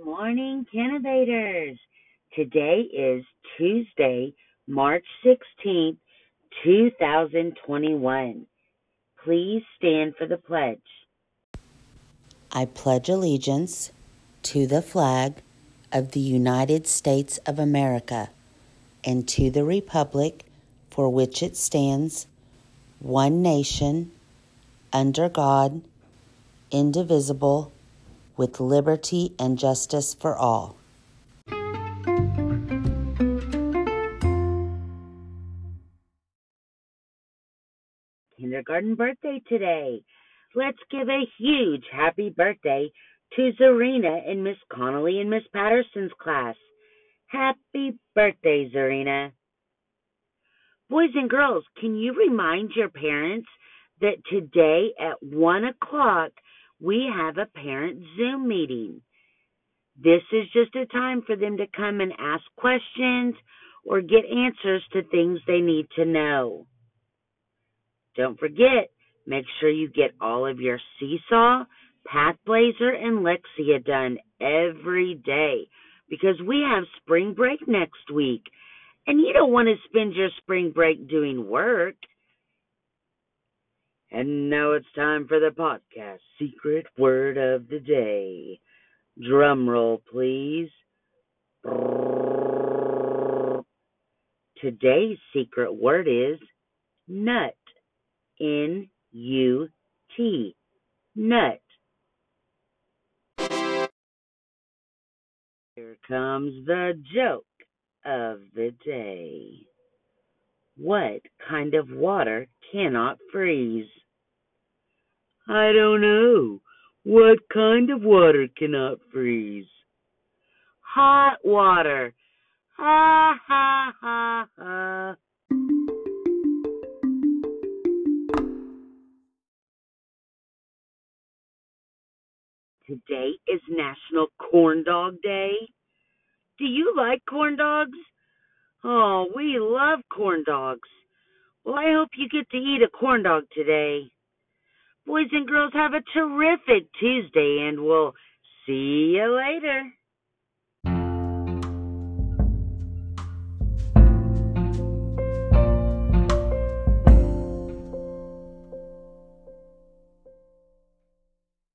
Morning, Cannovators. Today is Tuesday, March 16th, 2021. Please stand for the pledge. I pledge allegiance to the flag of the United States of America and to the republic for which it stands, one nation, under God, indivisible, with liberty and justice for all. Kindergarten birthday today. Let's give a huge happy birthday to Zarina in Miss Connolly and Miss Patterson's class. Happy birthday, Zarina. Boys and girls, can you remind your parents that today at 1 o'clock we have a parent Zoom meeting? This is just a time for them to come and ask questions or get answers to things they need to know. Don't forget, make sure you get all of your Seesaw, Pathblazer, and Lexia done every day because we have spring break next week and you don't want to spend your spring break doing work. And now it's time for the podcast secret word of the day. Drum roll, please. Today's secret word is nut. N U T. Nut. Here comes the joke of the day. What kind of water cannot freeze? I don't know. What kind of water cannot freeze? Hot water. Ha ha ha ha. Today is National Corn Dog Day. Do you like corn dogs? Oh, we love corn dogs. Well, I hope you get to eat a corn dog today. Boys and girls, have a terrific Tuesday, and we'll see you later.